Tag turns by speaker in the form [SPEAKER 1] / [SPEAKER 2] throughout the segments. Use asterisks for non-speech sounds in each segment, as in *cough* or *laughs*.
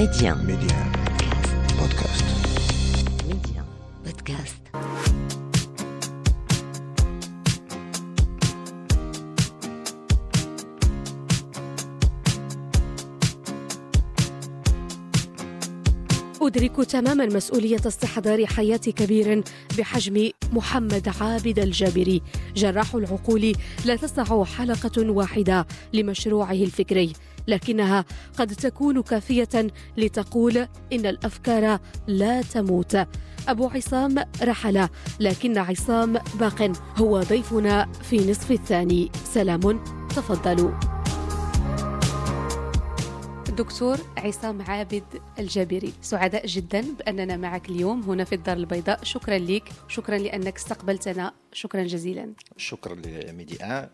[SPEAKER 1] Média.
[SPEAKER 2] Média. Podcast.
[SPEAKER 1] Média. Podcast.
[SPEAKER 3] أدرك تماما مسؤولية استحضار حياة كبير بحجم محمد عابد الجابري جراح العقول لا تسع حلقة واحدة لمشروعه الفكري لكنها قد تكون كافية لتقول إن الأفكار لا تموت. أبو عصام رحل لكن عصام باق هو ضيفنا في نصف الثاني. سلام تفضلوا. دكتور عصام عابد الجابري سعداء جدا بأننا معك اليوم هنا في الدار البيضاء. شكرا لك شكرا لأنك استقبلتنا. شكرا جزيلا.
[SPEAKER 4] شكرا لميديا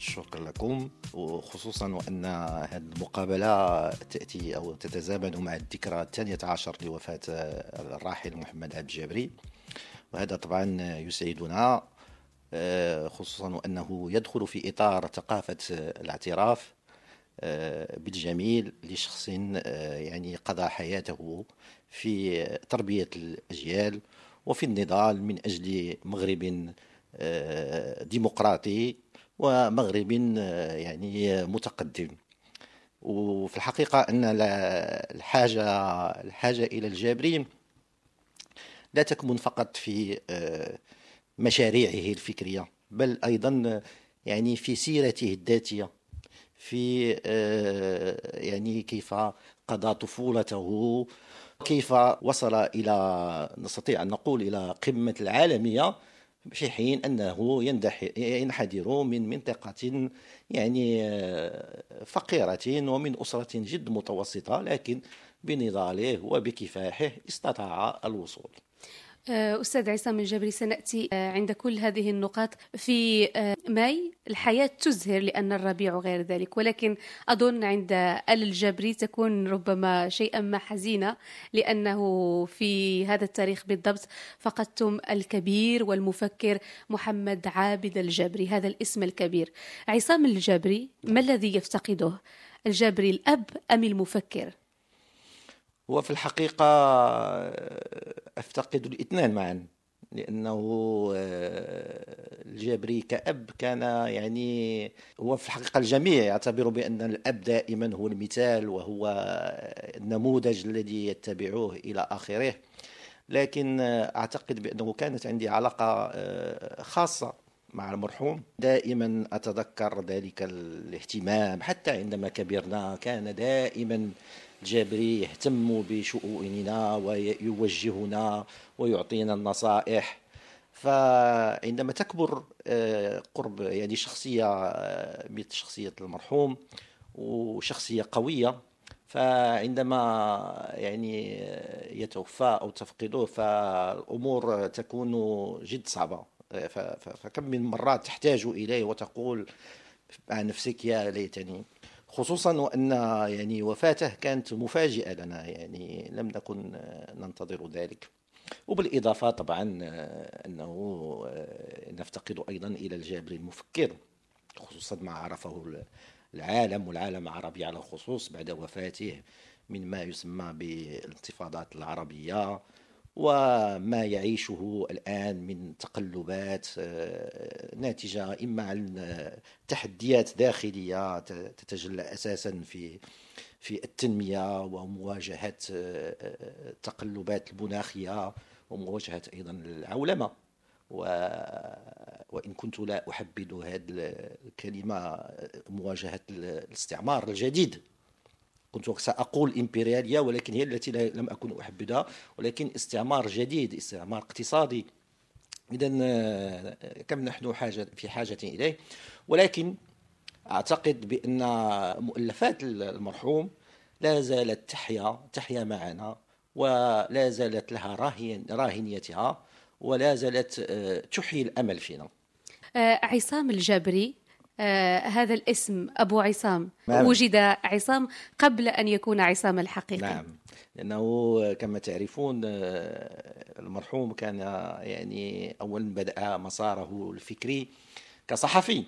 [SPEAKER 4] شكرا لكم وخصوصا وأن هذه المقابلة تأتي أو تتزامن مع الذكرى الثانية عشر لوفاة الراحل محمد عبد الجابري. وهذا طبعا يسعدنا آه، خصوصا وأنه يدخل في إطار ثقافة الاعتراف آه، بالجميل لشخص آه، يعني قضى حياته في تربية الأجيال وفي النضال من أجل مغرب ديمقراطي. ومغرب آه، يعني متقدم. وفي الحقيقة أن الحاجة الحاجة إلى الجابري لا تكمن فقط في آه، مشاريعه الفكرية بل أيضا يعني في سيرته الذاتية في آه، يعني كيف قضى طفولته كيف وصل إلى نستطيع أن نقول إلى قمة العالمية. في حين يندح- ينحدر من منطقة يعني آه، فقيرة ومن أسرة جد متوسطة لكن بنضاله وبكفاحه استطاع الوصول.
[SPEAKER 3] أستاذ عصام الجابري سنأتي آه، عند كل هذه النقاط في آه، ماي. الحياة تزهر لأن الربيع غير ذلك ولكن أظن عند آل الجابري تكون ربما شيئا ما حزينة لأنه في هذا التاريخ بالضبط فقدتم الكبير والمفكر محمد عابد الجابري هذا الاسم الكبير. عصام الجابري ما الذي يفتقده؟ الجابري الأب أم المفكر؟
[SPEAKER 4] هو في الحقيقة أفتقد الاثنان معا لأنه آه، الجابري كأب كان يعني هو في الحقيقة الجميع يعتبر بأن الأب دائما هو المثال وهو النموذج الذي يتبعوه إلى آخره. لكن آه، أعتقد بأنه كانت عندي علاقة آه، خاصة مع المرحوم. دائما أتذكر ذلك الاهتمام حتى عندما كبرنا كان دائما الجابري يهتم بشؤوننا ويوجهنا ويعطينا النصائح. فعندما تكبر آه، قرب يعني شخصية آه، مثل شخصية المرحوم وشخصية قوية فعندما يعني يتوفى أو تفقده فالأمور تكون جد صعبة. فكم من مرات تحتاج إليه وتقول مع نفسك يا ليتني. خصوصا وأن يعني وفاته كانت مفاجئة لنا يعني لم نكن ننتظر ذلك. وبالإضافة طبعا أنه نفتقد أيضا إلى الجابري المفكر خصوصا ما عرفه العالم والعالم العربي على الخصوص بعد وفاته من ما يسمى بالانتفاضات العربية. وما يعيشه الآن من تقلبات آه، ناتجة إما عن آه، تحديات داخلية تتجلى أساسا في في التنمية ومواجهة آه، آه، التقلبات المناخية ومواجهة أيضا العولمة. وإن كنت لا أحبذ هذه الكلمة مواجهة الاستعمار الجديد كنت سأقول إمبريالية ولكن هي التي لم أكن أحبذها ولكن استعمار جديد استعمار اقتصادي. إذا كم نحن حاجة في حاجة إليه. ولكن أعتقد بأن مؤلفات المرحوم لا زالت تحيا تحيا معنا ولا زالت لها راهنيتها ولا زالت آه، تحيي الأمل فينا.
[SPEAKER 3] آه، عصام الجابري آه، هذا الاسم أبو عصام.
[SPEAKER 4] نعم.
[SPEAKER 3] وجد عصام قبل أن يكون عصام الحقيقي.
[SPEAKER 4] نعم. لأنه كما تعرفون آه، المرحوم كان يعني أولا بدأ مساره الفكري كصحفي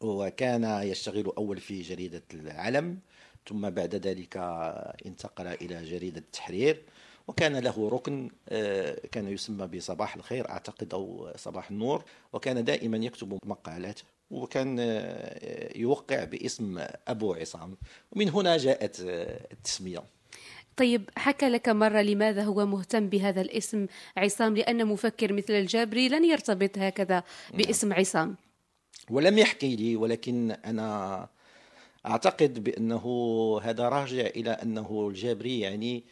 [SPEAKER 4] وكان يشتغل أول في جريدة العلم ثم بعد ذلك انتقل إلى جريدة التحرير وكان له ركن آه، كان يسمى بصباح الخير أعتقد أو صباح النور وكان دائما يكتب مقالات. وكان آه، يوقع باسم أبو عصام. ومن هنا جاءت آه، التسمية.
[SPEAKER 3] طيب حكى لك مرة لماذا هو مهتم بهذا الاسم عصام؟ لأن مفكر مثل الجابري لن يرتبط هكذا باسم عصام.
[SPEAKER 4] ولم يحكي لي ولكن أنا أعتقد بأنه هذا راجع إلى أنه الجابري يعني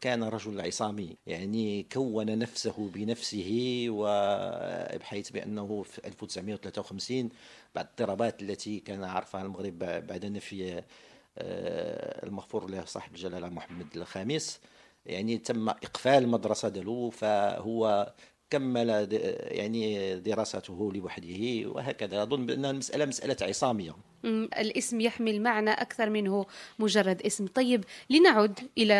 [SPEAKER 4] كان رجل عصامي يعني كون نفسه بنفسه وبحيث بأنه في 1953 بعد الاضطرابات التي كان عرفها المغرب بعد نفي آه، المغفور له صاحب الجلالة محمد الخامس. يعني تم إقفال المدرسة دلو فهو كمل يعني دراسته لوحده وهكذا. أظن بأن المسألة مسألة عصامية.
[SPEAKER 3] الاسم يحمل معنى أكثر منه مجرد اسم. طيب لنعد إلى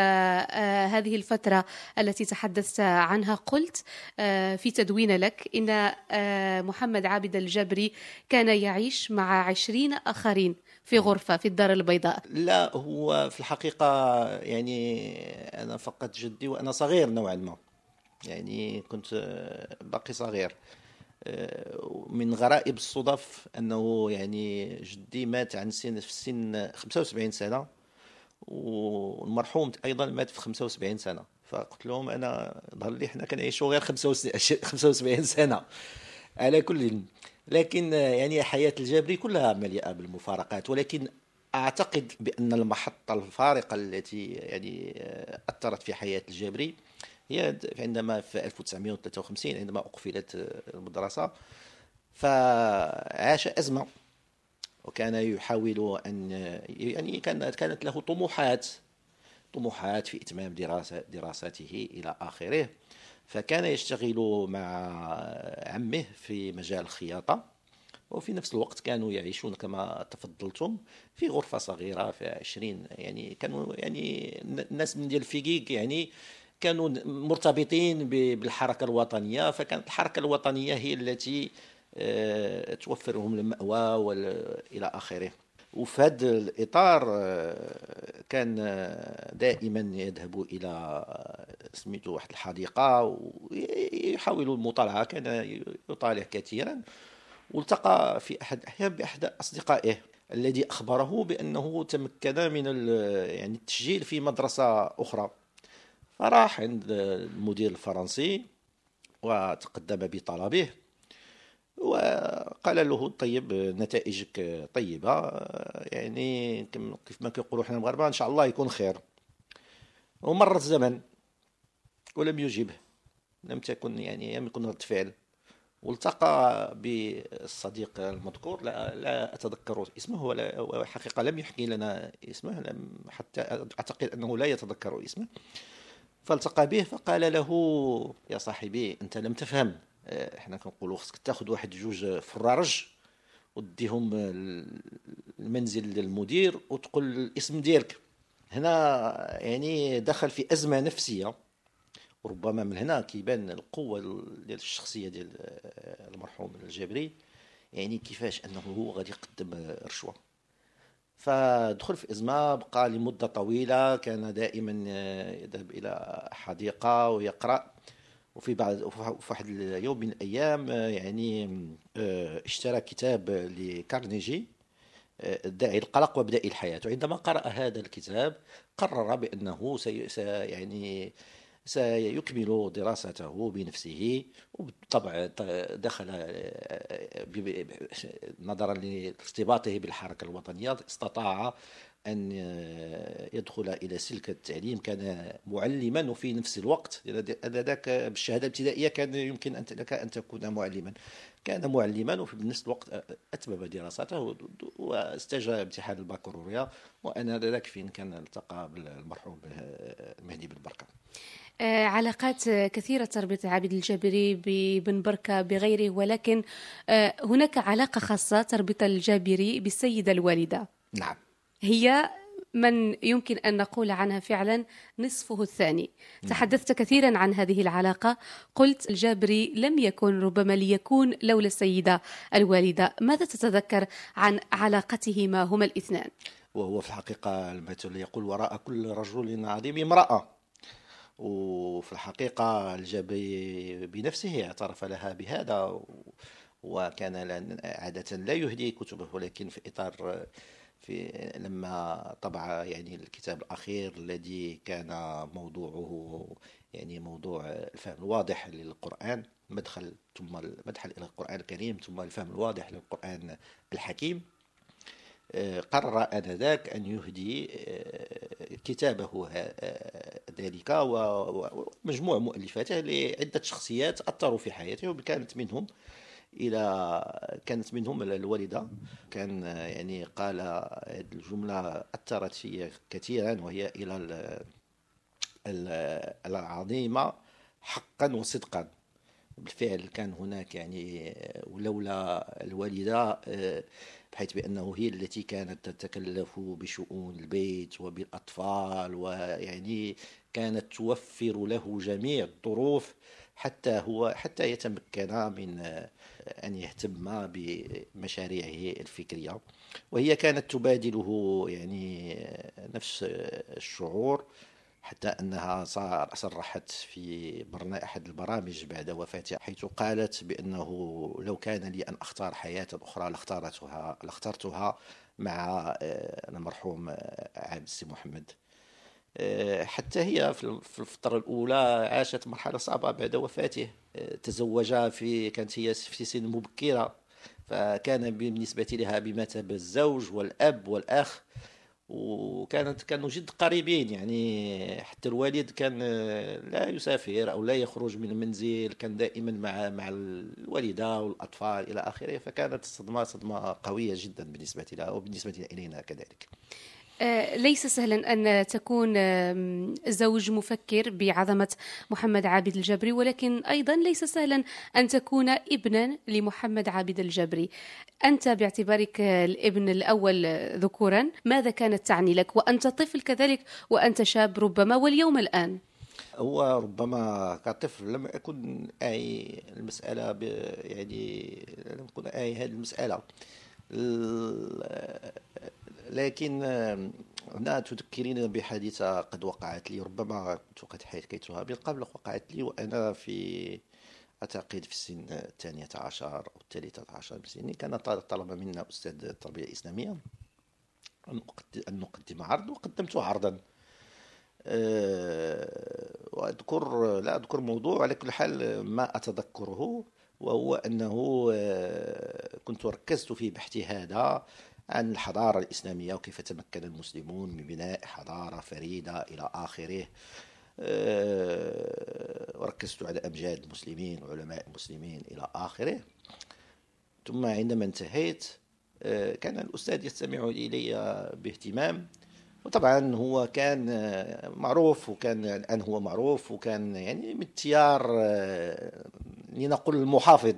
[SPEAKER 3] آه هذه الفترة التي تحدثت عنها. قلت آه في تدوين لك إن آه محمد عابد الجبري كان يعيش مع عشرين آخرين في غرفة في الدار البيضاء.
[SPEAKER 4] لا هو في الحقيقة يعني أنا فقدت جدي وأنا صغير نوعا ما. يعني كنت باقي صغير. من غرائب الصدف أنه يعني جدي مات عن سن في السن 75 سنة والمرحوم أيضا مات في 75 سنة. فقلت لهم أنا ظهر لي حنا كنعيشوا غير 75 *laughs* سنة. على كل لكن يعني حياة الجابري كلها مليئة بالمفارقات. ولكن أعتقد بأن المحطة الفارقة التي يعني أثرت في حياة الجابري هي عندما في 1953 عندما أقفلت المدرسة فعاش أزمة. وكان يحاول أن يعني كانت كانت له طموحات طموحات في إتمام دراسة دراساته إلى آخره. فكان يشتغل مع عمه في مجال الخياطة. وفي نفس الوقت كانوا يعيشون كما تفضلتم في غرفة صغيرة في عشرين يعني كانوا يعني الناس من ديال فيكيك يعني كانوا مرتبطين بالحركة الوطنية فكانت الحركة الوطنية هي التي آه، توفر لهم المأوى إلى آخره. وفي هذا الإطار آه، كان دائما يذهب إلى سميتو واحد الحديقة ويحاول المطالعة كان يطالع كثيرا. والتقى في أحد الأحيان بأحد أصدقائه الذي أخبره بأنه تمكن من يعني التسجيل في مدرسة أخرى. فراح عند المدير الفرنسي وتقدم بطلبه وقال له طيب نتائجك طيبة يعني كيف ما كيقولوا حنا المغاربة إن شاء الله يكون خير. ومر الزمن ولم يجبه لم تكن يعني لم يكن رد فعل. والتقى بالصديق المذكور لا, لا أتذكر اسمه ولا حقيقة لم يحكي لنا اسمه لم حتى أعتقد أنه لا يتذكر اسمه. فالتقى به فقال له يا صاحبي أنت لم تفهم. آه، إحنا كنقولوا خصك تاخذ واحد جوج فرارج وديهم المنزل للمدير وتقول الاسم ديالك. هنا يعني دخل في أزمة نفسية وربما من هنا كيبان القوة ديال الشخصية ديال آه، المرحوم الجبري. يعني كيفاش أنه هو غادي يقدم رشوة. فدخل في إزمة بقى لمدة طويلة كان دائما آه، يذهب إلى حديقة ويقرأ. وفي بعد في واحد اليوم من الأيام آه، يعني آه، اشترى كتاب لكارنيجي الداعي القلق وبدء الحياة. وعندما قرأ هذا الكتاب قرر بأنه سي يعني سيكمل دراسته بنفسه وبالطبع دخل نظرا لارتباطه بالحركة الوطنية استطاع أن يدخل إلى سلك التعليم كان معلما وفي نفس الوقت. ذاك بالشهادة الابتدائية كان يمكن أن لك أن تكون معلما. كان معلما وفي نفس الوقت أتمم دراساته واستجاب امتحان البكالوريا وأنا ذاك فين كان التقى بالمرحوم المهدي بن بركة.
[SPEAKER 3] آه، علاقات كثيرة تربط عابد الجابري ببن بركة بغيره ولكن آه، هناك علاقة خاصة تربط الجابري بالسيدة الوالدة.
[SPEAKER 4] نعم.
[SPEAKER 3] هي من يمكن أن نقول عنها فعلا نصفه الثاني. نعم. تحدثت كثيرا عن هذه العلاقة. قلت الجابري لم يكن ربما ليكون لولا السيدة الوالدة. ماذا تتذكر عن علاقتهما هما الاثنان؟
[SPEAKER 4] وهو في الحقيقة المثل يقول وراء كل رجل عظيم امرأة. وفي الحقيقة الجبري بنفسه اعترف لها بهذا وكان عادة لا يهدي كتبه ولكن في إطار في لما طبع يعني الكتاب الأخير الذي كان موضوعه يعني موضوع الفهم الواضح للقرآن مدخل ثم المدخل إلى القرآن الكريم ثم الفهم الواضح للقرآن الحكيم. آه، قرر آنذاك أن يهدي آه، كتابه ذلك ومجموع مؤلفاته لعدة شخصيات أثروا في حياته وكانت منهم إلى كانت منهم الوالدة. كان يعني قال هذه الجملة أثرت في كثيرا وهي إلى العظيمة حقا وصدقا. بالفعل كان هناك يعني ولولا الوالدة بحيث بأنه هي التي كانت تتكلف بشؤون البيت وبالأطفال ويعني كانت توفر له جميع الظروف حتى هو حتى يتمكن من أن يهتم بمشاريعه الفكرية. وهي كانت تبادله يعني نفس الشعور. حتى أنها صرحت في برنامج أحد البرامج بعد وفاتها حيث قالت بأنه لو كان لي أن أختار حياة أخرى لاختارتها لاخترتها مع المرحوم عبد السي محمد. آه، حتى هي في الفترة الأولى عاشت مرحلة صعبة بعد وفاته. آه، تزوج في كانت هي في سن مبكرة فكان بالنسبة لها بمثابة الزوج والأب والأخ. وكانت كانوا جد قريبين يعني حتى الوالد كان آه، لا يسافر أو لا يخرج من المنزل كان دائما مع مع الوالدة والأطفال إلى آخره فكانت الصدمه صدمة قوية جدا بالنسبة لها وبالنسبة إلينا كذلك.
[SPEAKER 3] ليس سهلا أن تكون زوج مفكر بعظمة محمد عابد الجبري ولكن أيضا ليس سهلا أن تكون ابنا لمحمد عابد الجبري. أنت باعتبارك الابن الأول ذكورا. ماذا كانت تعني لك؟ وأنت طفل كذلك وأنت شاب ربما واليوم الآن؟
[SPEAKER 4] هو ربما كطفل لم أكن أعي المسألة يعني لم أكن أعي هذه المسألة. لكن هنا تذكرين بحادثة قد وقعت لي ربما كنت قد حكيتها من قبل وقعت لي وأنا في أعتقد في السن الثانية عشر أو الثالثة عشر من سني كان طلب منا أستاذ التربية الإسلامية أن نقدم عرض وقدمت عرضا. أه، وأذكر لا أذكر موضوع على كل حال ما أتذكره وهو أنه أه، كنت ركزت في بحثي هذا عن الحضارة الإسلامية وكيف تمكن المسلمون من بناء حضارة فريدة إلى آخره. أه، وركزت على أمجاد المسلمين وعلماء المسلمين إلى آخره. ثم عندما انتهيت أه، كان الأستاذ يستمع إلي باهتمام. وطبعا هو كان معروف وكان الآن هو معروف وكان يعني من التيار أه، لنقل المحافظ.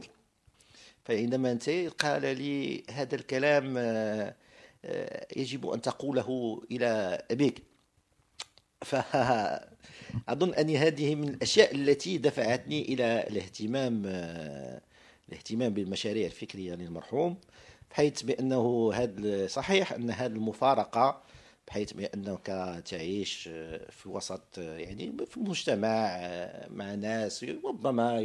[SPEAKER 4] فعندما انتهيت قال لي هذا الكلام آه، آه، يجب أن تقوله إلى أبيك. فأظن *laughs* أن هذه من الأشياء التي دفعتني إلى الاهتمام آه، الاهتمام بالمشاريع الفكرية للمرحوم بحيث بأنه هذا صحيح أن هذه المفارقة بحيث بأنك تعيش في وسط يعني في مجتمع مع ناس ربما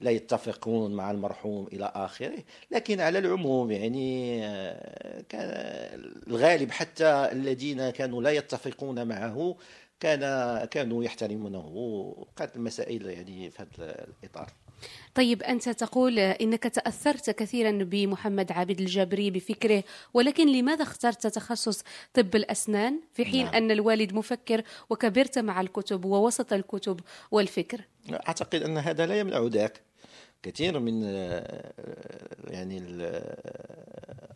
[SPEAKER 4] لا يتفقون مع المرحوم إلى آخره. لكن على العموم يعني آه، كان الغالب حتى الذين كانوا لا يتفقون معه كان كانوا يحترمونه وقالت المسائل يعني في هذا الإطار.
[SPEAKER 3] طيب أنت تقول إنك تأثرت كثيرا بمحمد عابد الجابري بفكره ولكن لماذا اخترت تخصص طب الأسنان في حين نعم. أن الوالد مفكر وكبرت مع الكتب ووسط الكتب والفكر؟
[SPEAKER 4] أعتقد أن هذا لا يمنع ذاك. كثير من آه، يعني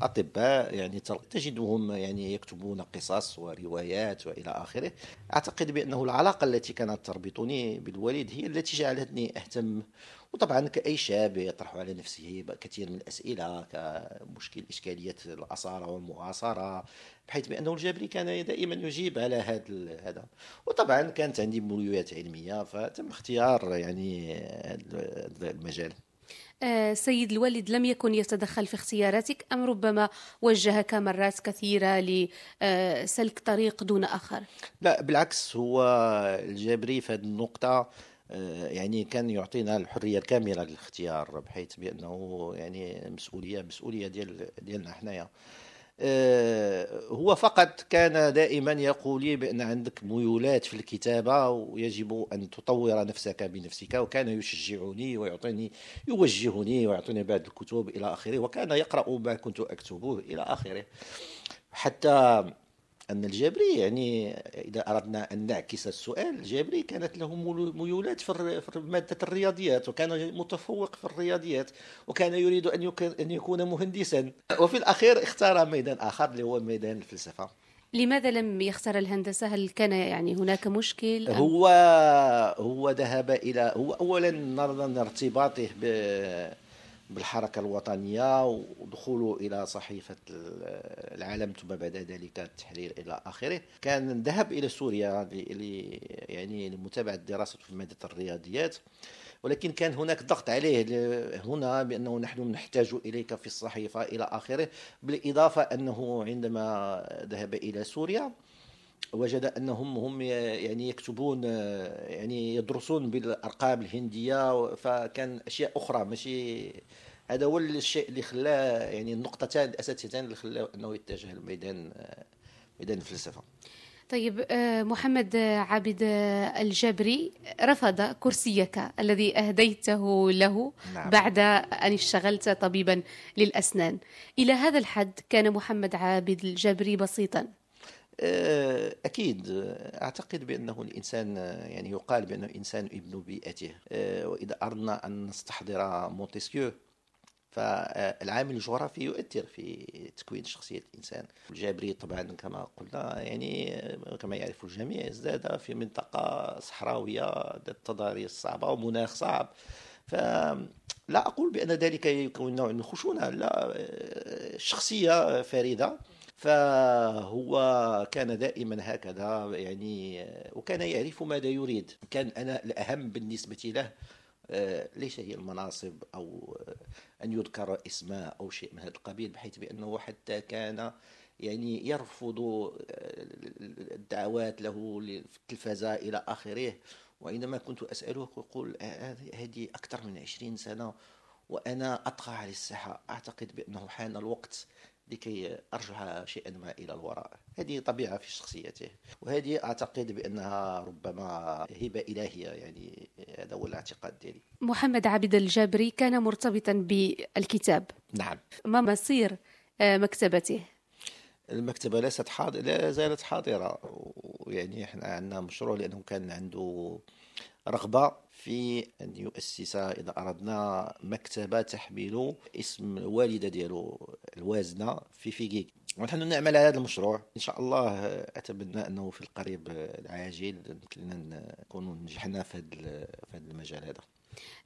[SPEAKER 4] الأطباء يعني تجدهم يعني يكتبون قصص وروايات وإلى آخره. أعتقد بأنه العلاقة التي كانت تربطني بالوالد هي التي جعلتني أهتم وطبعا كأي شاب يطرح على نفسه كثير من الأسئلة كمشكل إشكالية الأصالة والمعاصرة بحيث بأنه الجابري كان دائما يجيب على هذا هذا. وطبعا كانت عندي ملويات علمية فتم اختيار يعني هذا المجال.
[SPEAKER 3] آه، سيد الوالد لم يكن يتدخل في اختياراتك أم ربما وجهك مرات كثيرة لسلك طريق دون آخر؟
[SPEAKER 4] لا بالعكس هو الجابري في هذه النقطة آه، يعني كان يعطينا الحرية الكاملة للاختيار بحيث بأنه يعني مسؤولية مسؤولية ديال ديالنا حنايا. آه، هو فقط كان دائما يقول لي بأن عندك ميولات في الكتابة ويجب أن تطور نفسك بنفسك وكان يشجعني ويعطيني يوجهني ويعطيني بعض الكتب إلى آخره وكان يقرأ ما كنت أكتبه إلى آخره. حتى أن الجبري يعني إذا أردنا أن نعكس السؤال الجبري كانت له ميولات في مادة الرياضيات وكان متفوق في الرياضيات وكان يريد أن أن يكون مهندسا وفي الأخير اختار ميدان آخر اللي هو ميدان الفلسفة
[SPEAKER 3] لماذا لم يختار الهندسة؟ هل كان يعني هناك مشكل؟
[SPEAKER 4] أم؟ هو هو ذهب إلى هو أولا نظرا لارتباطه بالحركة الوطنية ودخوله إلى صحيفة العالم ثم بعد ذلك التحرير إلى آخره. كان ذهب إلى سوريا يعني لمتابعة دراسته في مادة الرياضيات ولكن كان هناك ضغط عليه هنا بأنه نحن نحتاج إليك في الصحيفة إلى آخره بالإضافة أنه عندما ذهب إلى سوريا وجد أنهم هم يعني يكتبون يعني يدرسون بالأرقام الهندية فكان أشياء أخرى. ماشي؟ هذا هو الشيء اللي خلاه يعني النقطتان الأساسيتان اللي خلاه أنه يتجه لميدان ميدان الفلسفة.
[SPEAKER 3] طيب آه، محمد عابد الجبري رفض كرسيك الذي أهديته له نعم. بعد أن اشتغلت طبيبا للأسنان. إلى هذا الحد كان محمد عابد الجبري بسيطا.
[SPEAKER 4] آه، أكيد أعتقد بأنه الإنسان يعني يقال بأنه الإنسان ابن بيئته. آه، وإذا أردنا أن نستحضر مونتسكيو فالعامل الجغرافي يؤثر في تكوين شخصية الإنسان. الجابري طبعا كما قلنا يعني كما يعرف الجميع ازداد في منطقة صحراوية ذات التضاريس صعبة ومناخ صعب. فلا أقول بأن ذلك يكون نوع من الخشونة لا آه، شخصية فريدة فهو كان دائما هكذا يعني وكان يعرف ماذا يريد. كان أنا الأهم بالنسبة له آه، ليس هي المناصب أو أن يذكر اسماء أو شيء من هذا القبيل بحيث بأنه حتى كان يعني يرفض آه، الدعوات له في التلفزة إلى آخره. وعندما كنت أسأله يقول آه، هذه أكثر من عشرين سنة وأنا أطغى على الساحة. أعتقد بأنه حان الوقت لكي أرجع شيئا ما إلى الوراء. هذه طبيعة في شخصيته وهذه أعتقد بأنها ربما هبة إلهية يعني هذا هو الاعتقاد ديالي.
[SPEAKER 3] محمد عبد الجابري كان مرتبطا بالكتاب.
[SPEAKER 4] نعم.
[SPEAKER 3] ما مصير آه، مكتبته؟
[SPEAKER 4] المكتبة ليست حاضرة لا زالت حاضرة يعني إحنا عندنا مشروع لأنه كان عنده رغبة في أن يؤسس إذا أردنا مكتبة تحمل اسم الوالدة ديالو الوازنة في فيجيك. ونحن نعمل على هذا المشروع. إن شاء الله أتمنى أنه في القريب العاجل نكون نجحنا في هذا المجال هذا.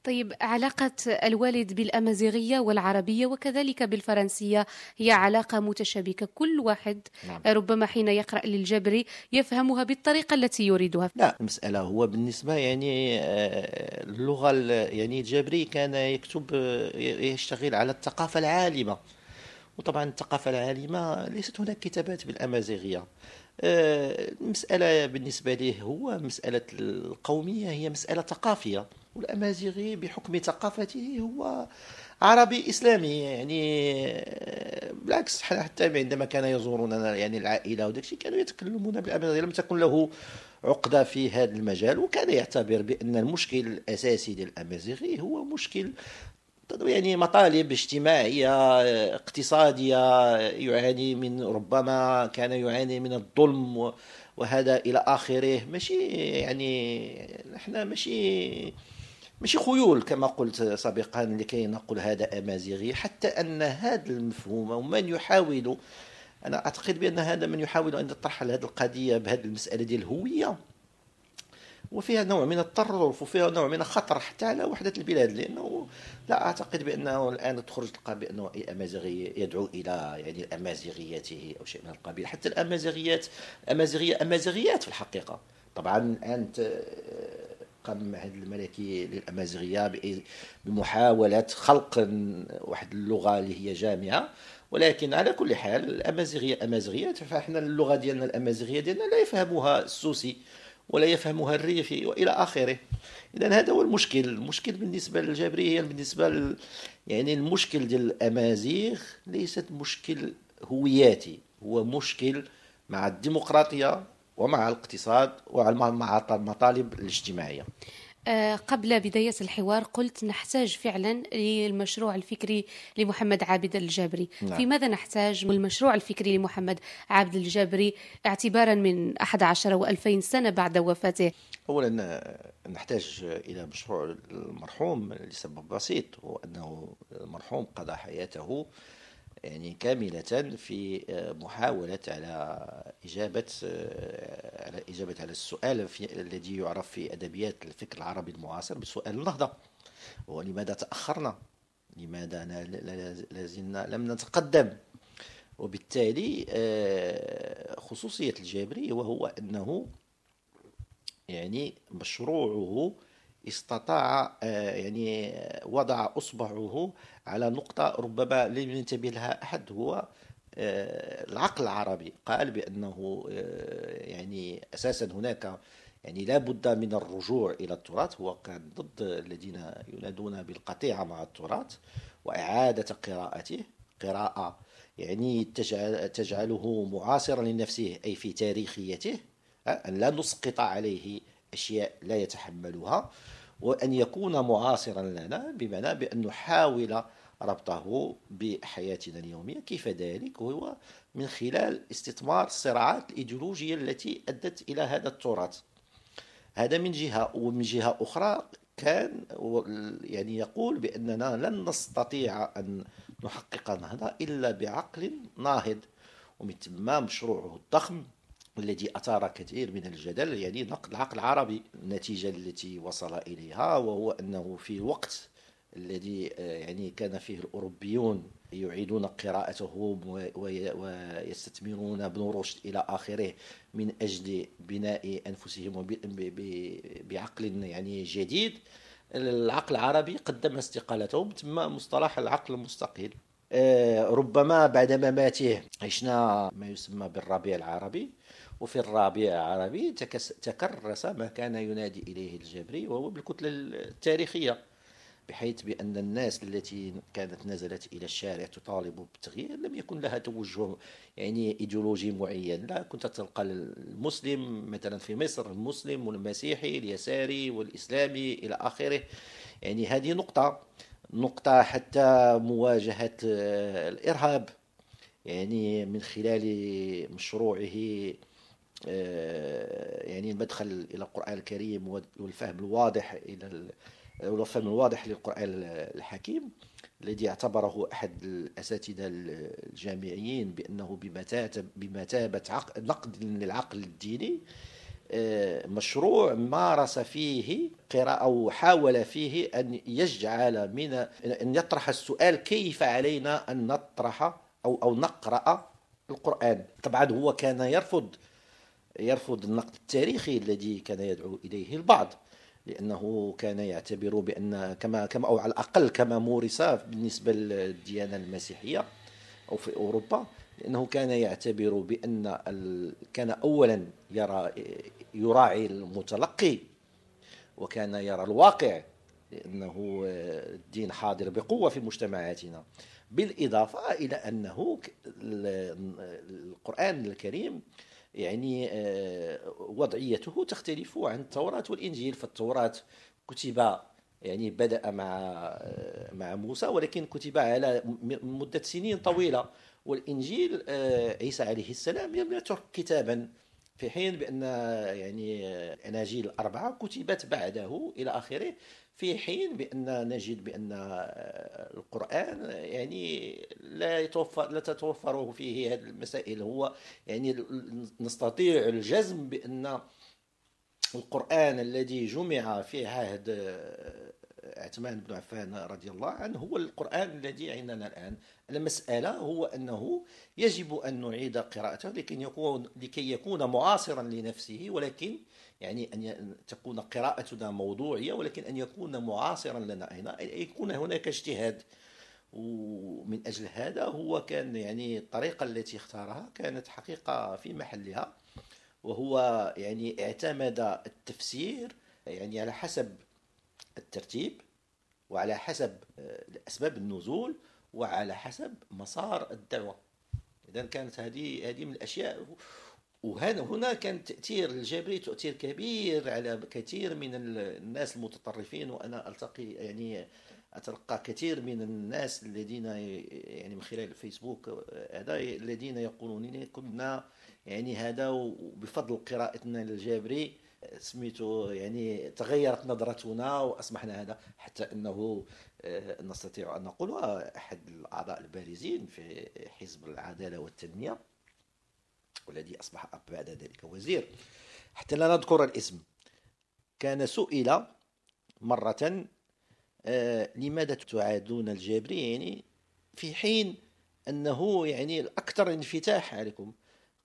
[SPEAKER 3] طيب علاقة الوالد بالأمازيغية والعربية وكذلك بالفرنسية هي علاقة متشابكة. كل واحد نعم. ربما حين يقرأ للجبري يفهمها بالطريقة التي يريدها.
[SPEAKER 4] لا المسألة هو بالنسبة يعني آه، اللغة يعني الجبري كان يكتب يشتغل على الثقافة العالمة. وطبعا الثقافة العالمة ليست هناك كتابات بالأمازيغية. المسألة بالنسبة لي هو مسألة القومية هي مسألة ثقافية. والأمازيغي بحكم ثقافته هو عربي إسلامي يعني آه، بالعكس حتى عندما كان يزورنا يعني العائلة وداك الشيء كانوا يتكلمون بالأمازيغي لم تكن له عقدة في هذا المجال. وكان يعتبر بأن المشكل الأساسي للأمازيغي هو مشكل يعني مطالب اجتماعية اقتصادية يعاني من ربما كان يعاني من الظلم وهذا إلى آخره. ماشي يعني إحنا ماشي ماشي خيول كما قلت سابقا لكي نقول هذا أمازيغي. حتى أن هذا المفهوم ومن يحاول أنا أعتقد بأن هذا من يحاول أن يطرح هذه القضية بهذه المسألة ديال الهوية. وفيها نوع من التطرف وفيها نوع من الخطر حتى على وحدة البلاد لأنه لا أعتقد بأنه الآن تخرج تلقى بأنه أي أمازيغي يدعو إلى يعني أمازيغيته أو شيء من القبيل. حتى الأمازيغيات أمازيغية أمازيغيات في الحقيقة. طبعا أنت قام المعهد الملكي للأمازيغية بمحاولة خلق واحد اللغة اللي هي جامعة. ولكن على كل حال الأمازيغية امازيغيه فإحنا اللغة ديالنا الأمازيغية ديالنا لا يفهمها السوسي. ولا يفهمها الريفي وإلى آخره. اذا هذا هو المشكل. المشكل بالنسبة للجبريه بالنسبة ل... يعني المشكل ديال الأمازيغ ليست مشكل هوياتي هو مشكل مع الديمقراطية ومع الاقتصاد ومع المطالب
[SPEAKER 3] الاجتماعية. قبل بداية الحوار قلت نحتاج فعلا للمشروع الفكري لمحمد عابد الجابري نعم. في ماذا نحتاج؟ المشروع الفكري لمحمد عابد الجابري اعتبارا من 11 و2000 سنة بعد وفاته.
[SPEAKER 4] أولا آه، نحتاج إلى مشروع المرحوم لسبب بسيط هو أنه المرحوم قضى حياته يعني كاملة في آه، محاولة على إجابة آه، على إجابة على السؤال في الذي يعرف في أدبيات الفكر العربي المعاصر بسؤال النهضة هو لماذا تأخرنا؟ لماذا لازلنا لم نتقدم؟ وبالتالي آه، خصوصية الجابري وهو أنه يعني مشروعه استطاع يعني وضع أصبعه على نقطة ربما لم ينتبه لها أحد. هو آه، العقل العربي قال بأنه آه، يعني أساسا هناك يعني لا بد من الرجوع إلى التراث. هو كان ضد الذين ينادون بالقطيعه مع التراث وإعادة قراءته. قراءة يعني تجعل تجعله معاصرا لنفسه أي في تاريخيته أن لا نسقط عليه أشياء لا يتحملها. وأن يكون معاصرا لنا بمعنى بأن نحاول ربطه بحياتنا اليومية. كيف ذلك؟ هو من خلال استثمار الصراعات الإيديولوجية التي أدت إلى هذا التراث. هذا من جهة ومن جهة أخرى كان يعني يقول بأننا لن نستطيع أن نحقق النهضة إلا بعقل ناهض. ومن ثم مشروعه الضخم الذي أثار كثير من الجدل يعني نقد العقل العربي النتيجة التي وصل إليها وهو أنه في الوقت الذي آه، يعني كان فيه الأوروبيون يعيدون قراءتهم ويستثمرون ابن رشد إلى آخره من أجل بناء أنفسهم بعقل يعني جديد العقل العربي قدم استقالته ثم مصطلح العقل المستقل آه، ربما بعد مماته عشنا ما يسمى بالربيع العربي. وفي الرابع العربي تكرس ما كان ينادي إليه الجبري وهو بالكتلة التاريخية بحيث بأن الناس التي كانت نزلت إلى الشارع تطالب بالتغيير لم يكن لها توجه يعني إيديولوجي معين. لا كنت تلقى المسلم مثلا في مصر المسلم والمسيحي اليساري والإسلامي إلى آخره. يعني هذه نقطة نقطة حتى مواجهة الإرهاب. يعني من خلال مشروعه آه، يعني المدخل إلى القرآن الكريم والفهم الواضح إلى الفهم الواضح للقرآن الحكيم الذي اعتبره أحد الأساتذة الجامعيين بأنه بمثابة نقد للعقل الديني آه، مشروع مارس فيه قراءة أو حاول فيه أن يجعل من أن يطرح السؤال كيف علينا أن نطرح أو أو نقرأ القرآن. طبعا هو كان يرفض يرفض النقد التاريخي الذي كان يدعو إليه البعض لأنه كان يعتبر بأن كما كما أو على الأقل كما مورس بالنسبة للديانة المسيحية أو في أوروبا لأنه كان يعتبر بأن كان أولا يرى يراعي المتلقي وكان يرى الواقع لأنه الدين حاضر بقوة في مجتمعاتنا. بالإضافة إلى أنه القرآن الكريم يعني آه، وضعيته تختلف عن التوراة والإنجيل. فالتوراة كتب يعني بدأ مع آه، مع موسى ولكن كتب على مدة سنين طويلة. والإنجيل آه، عيسى عليه السلام لم يترك كتابا في حين بأن يعني الأناجيل الأربعة كتبت بعده إلى آخره في حين بأن نجد بأن القرآن يعني لا يتوفر لا تتوفر فيه هذه المسائل. هو يعني نستطيع الجزم بأن القرآن الذي جمع في عهد عثمان بن عفان رضي الله عنه هو القرآن الذي عندنا الآن. المسألة هو أنه يجب أن نعيد قراءته لكي يكون لكي يكون معاصرا لنفسه ولكن يعني أن تكون قراءتنا موضوعية ولكن أن يكون معاصرا لنا. هنا يكون هناك اجتهاد. ومن أجل هذا هو كان يعني الطريقة التي اختارها كانت حقيقة في محلها وهو يعني اعتمد التفسير يعني على حسب الترتيب وعلى حسب آه، أسباب النزول وعلى حسب مسار الدعوة. إذا كانت هذه هذه من الأشياء وهنا هنا كان تأثير الجبري تأثير كبير على كثير من الناس المتطرفين وأنا ألتقي يعني أتلقى كثير من الناس الذين يعني من خلال الفيسبوك هذا الذين يقولون كنا يعني هذا بفضل قراءتنا للجابري سميتو يعني تغيرت نظرتنا واصبحنا هذا حتى إنه آه، نستطيع أن نقول أحد الأعضاء البارزين في حزب العدالة والتنمية والذي أصبح بعد ذلك وزير. حتى لا نذكر الاسم. كان سئل مرة آه، لماذا تعادون الجابري يعني في حين أنه يعني الأكثر انفتاح عليكم؟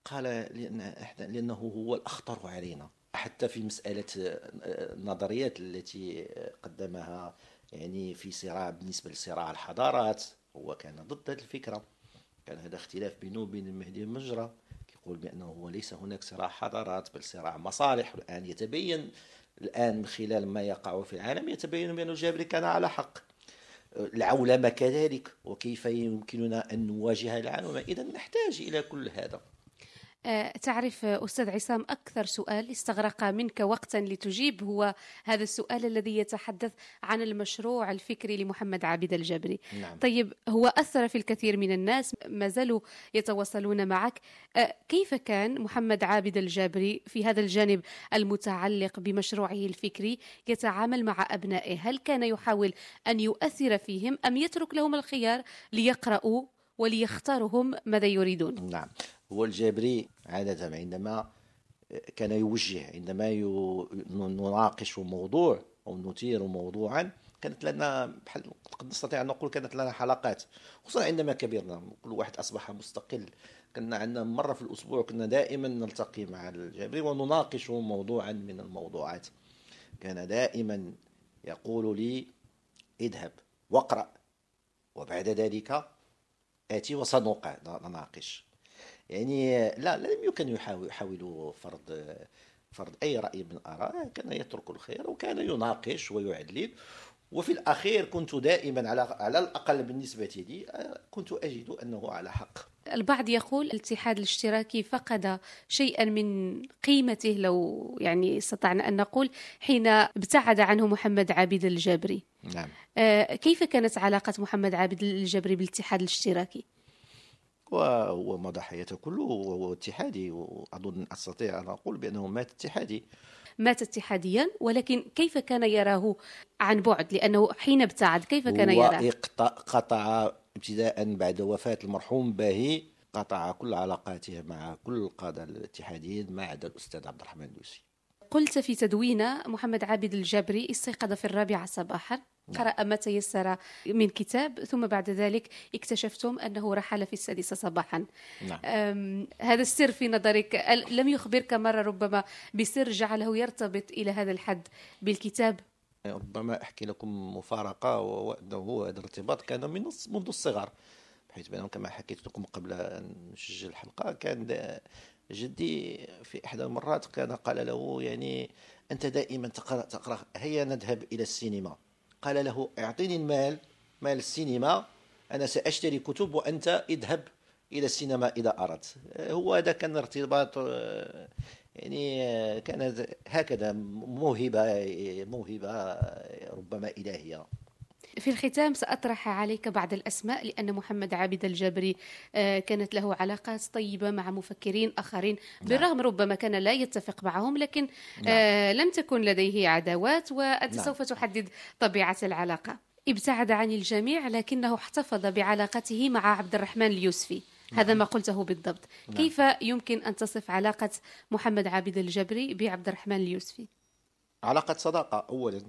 [SPEAKER 4] قال لأن لأنه هو الأخطر علينا. حتى في مسألة آه، النظريات التي قدمها يعني في صراع بالنسبة لصراع الحضارات هو كان ضد هذه الفكرة. كان هذا اختلاف بينه وبين المهدي المجرى يقول بأنه هو ليس هناك صراع حضارات بل صراع مصالح. والآن يتبين الآن من خلال ما يقع في العالم يتبين بأن الجابري كان على حق. العولمة كذلك وكيف يمكننا أن نواجه العولمة إذا نحتاج إلى كل هذا.
[SPEAKER 3] آه، تعرف أستاذ عصام أكثر سؤال استغرق منك وقتا لتجيب هو هذا السؤال الذي يتحدث عن المشروع الفكري لمحمد عابد الجبري.
[SPEAKER 4] نعم.
[SPEAKER 3] طيب هو أثر في الكثير من الناس ما زالوا يتواصلون معك. آه، كيف كان محمد عابد الجابري في هذا الجانب المتعلق بمشروعه الفكري يتعامل مع أبنائه؟ هل كان يحاول أن يؤثر فيهم أم يترك لهم الخيار ليقرأوا وليختارهم ماذا يريدون؟
[SPEAKER 4] نعم. هو الجابري عادة عندما كان يوجه عندما نناقش موضوع أو نثير موضوعا كانت لنا بحال قد نستطيع أن نقول كانت لنا حلقات خصوصا عندما كبرنا. كل واحد أصبح مستقل. كنا عندنا مرة في الأسبوع كنا دائما نلتقي مع الجابري ونناقش موضوعا من الموضوعات. كان دائما يقول لي اذهب واقرأ وبعد ذلك آتي وسنناقش يعني لا لم يكن يحاول يحاول فرض فرض أي رأي من الآراء كان يترك الخير وكان يناقش ويعلل وفي الأخير كنت دائما على على الأقل بالنسبة لي كنت أجد أنه على حق.
[SPEAKER 3] البعض يقول الاتحاد الاشتراكي فقد شيئا من قيمته لو يعني استطعنا أن نقول حين ابتعد عنه محمد عابد الجبري.
[SPEAKER 4] نعم.
[SPEAKER 3] آه، كيف كانت علاقة محمد عابد الجبري بالاتحاد الاشتراكي؟
[SPEAKER 4] وهو مضى حياته كله وهو اتحادي وأظن أستطيع أن أقول بأنه مات اتحادي.
[SPEAKER 3] مات اتحاديا ولكن كيف كان يراه عن بعد؟ لأنه حين ابتعد كيف كان يراه؟
[SPEAKER 4] قطع ابتداء بعد وفاة المرحوم باهي قطع كل علاقاته مع كل القادة الاتحاديين ما عدا الأستاذ عبد الرحمن اليوسي
[SPEAKER 3] قلت في تدوينة محمد عابد الجبري استيقظ في الرابعة صباحا نعم. قرأ ما تيسر من كتاب ثم بعد ذلك اكتشفتم أنه رحل في السادسة صباحا
[SPEAKER 4] نعم.
[SPEAKER 3] هذا السر في نظرك لم يخبرك مرة ربما بسر جعله يرتبط إلى هذا الحد بالكتاب
[SPEAKER 4] ربما أحكي لكم مفارقة وأنه هذا الارتباط كان من منذ الصغر بحيث بأنه كما حكيت لكم قبل أن نسجل الحلقة كان جدي في إحدى المرات كان قال له يعني أنت دائما تقرأ تقرأ. هيا نذهب إلى السينما. قال له أعطيني المال مال السينما. أنا سأشتري كتب وأنت اذهب إلى السينما إذا أردت. هو هذا كان ارتباط يعني كانت هكذا موهبة موهبة ربما إلهية.
[SPEAKER 3] في الختام سأطرح عليك بعض الأسماء لأن محمد عابد الجابري آه، كانت له علاقات طيبة مع مفكرين آخرين نعم. بالرغم ربما كان لا يتفق معهم لكن نعم. آه، لم تكن لديه عداوات وأنت نعم. سوف تحدد طبيعة العلاقة. ابتعد عن الجميع لكنه احتفظ بعلاقته مع عبد الرحمن اليوسفي. هذا ما قلته بالضبط. كيف يمكن أن تصف علاقة محمد عابد الجبري بعبد الرحمن اليوسفي؟
[SPEAKER 4] علاقة صداقة أولا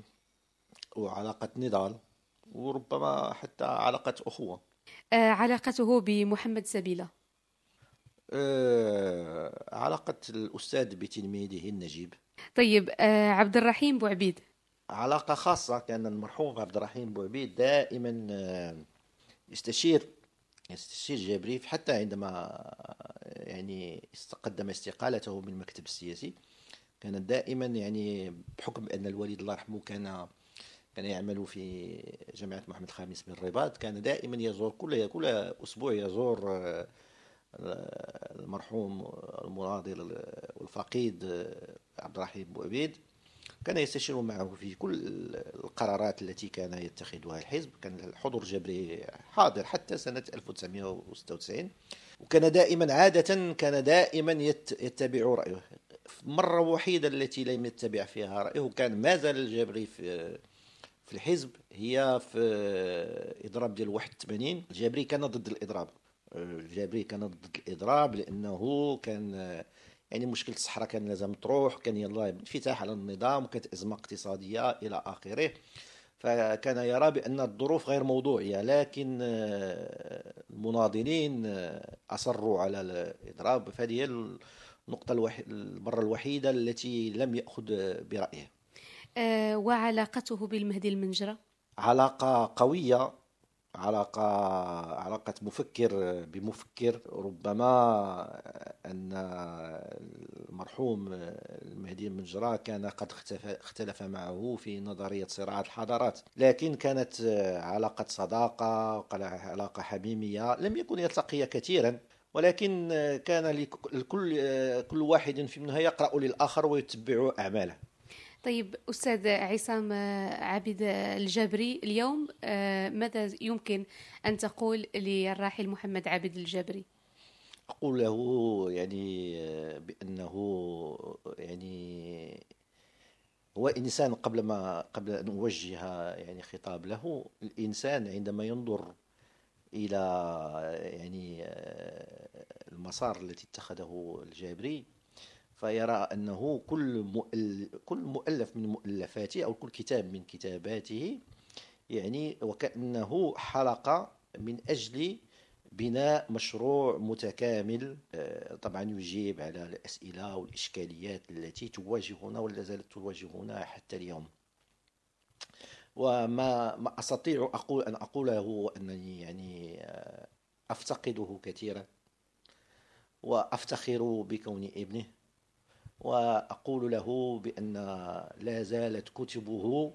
[SPEAKER 4] وعلاقة نضال. وربما حتى علاقة أخوة.
[SPEAKER 3] آه، علاقته بمحمد سبيلة.
[SPEAKER 4] آه، علاقة الأستاذ بتلميذه النجيب.
[SPEAKER 3] طيب آه، عبد الرحيم بوعبيد.
[SPEAKER 4] علاقة خاصة كان المرحوم عبد الرحيم بوعبيد دائما آه، يستشير يستشير جابريف حتى عندما آه، يعني قدم استقالته من المكتب السياسي. كان دائما يعني بحكم أن الوالد الله يرحمه كان كان يعمل في جامعة محمد الخامس بالرباط كان دائما يزور كل كل أسبوع يزور آه، المرحوم المناضل والفقيد عبد الرحيم بوعبيد كان يستشير معه في كل القرارات التي كان يتخذها الحزب. كان الحضور الجبري حاضر حتى سنة 1996 وكان دائما عادة كان دائما يت- يتبع رأيه. المرة الوحيدة التي لم يتبع فيها رأيه كان ما زال الجبري في في الحزب هي في إضراب ديال 81 الجابري كان ضد الإضراب. الجابري كان ضد الإضراب لأنه كان يعني مشكلة الصحراء كان لازم تروح كان يلا انفتاح على النظام وكانت أزمة اقتصادية إلى آخره. فكان يرى بأن الظروف غير موضوعية لكن آه، المناضلين آه، أصروا على الإضراب. فهذه هي النقطة المرة الوحيدة التي لم يأخذ
[SPEAKER 3] برأيه. وعلاقته بالمهدي المنجرة.
[SPEAKER 4] علاقة قوية علاقة علاقة مفكر بمفكر. ربما أن المرحوم المهدي المنجرة كان قد اختلف معه في نظرية صراعات الحضارات لكن كانت علاقة صداقة علاقة حميمية. لم يكن يلتقي كثيرا ولكن كان لك- لكل كل واحد في منها يقرأ للآخر ويتبع أعماله.
[SPEAKER 3] طيب أستاذ عصام آه، عابد الجابري اليوم آه، ماذا يمكن أن تقول للراحل محمد عابد الجابري
[SPEAKER 4] أقول له يعني بأنه يعني هو إنسان قبل ما قبل أن أوجه يعني خطاب له الإنسان عندما ينظر إلى يعني المسار الذي اتخذه الجابري فيرى أنه كل كل مؤلف من مؤلفاته أو كل كتاب من كتاباته يعني وكأنه حلقة من أجل بناء مشروع متكامل آه، طبعا يجيب على الأسئلة والإشكاليات التي تواجهنا ولا زالت تواجهنا حتى اليوم. وما ما أستطيع أقول أن أقوله أنني يعني آه، أفتقده كثيرا وأفتخر بكون ابنه. وأقول له بأن لا زالت كتبه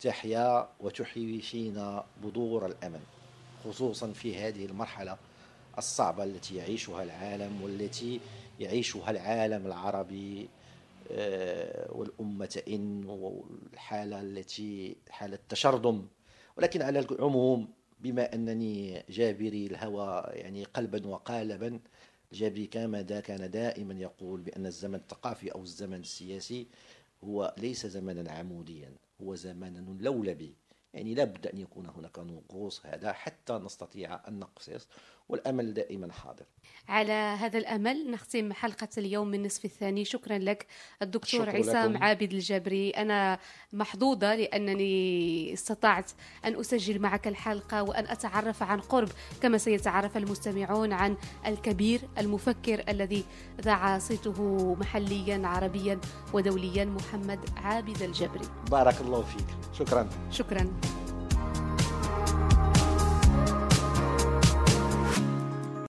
[SPEAKER 4] تحيا وتحيي فينا بذور الأمل خصوصا في هذه المرحلة الصعبة التي يعيشها العالم والتي يعيشها العالم العربي آه، والأمة إن والحالة التي حالة تشرذم ولكن على العموم بما أنني جابري الهوى يعني قلبا وقالبا جابري كما دا كان دائما يقول بأن الزمن الثقافي أو الزمن السياسي هو ليس زمنا عموديا هو زمن لولبي. يعني لابد أن يكون هناك نقوص هذا حتى نستطيع أن نقصص. والأمل دائما حاضر.
[SPEAKER 3] على هذا الأمل نختم حلقة اليوم من النصف الثاني. شكرا لك الدكتور
[SPEAKER 4] شكرا
[SPEAKER 3] عصام
[SPEAKER 4] لكم.
[SPEAKER 3] عابد الجابري أنا محظوظة لأنني استطعت أن أسجل معك الحلقة وأن أتعرف عن قرب كما سيتعرف المستمعون عن الكبير المفكر الذي ذاع صيته محليا عربيا ودوليا محمد عابد الجبري.
[SPEAKER 4] بارك الله فيك. شكرا.
[SPEAKER 3] شكرا.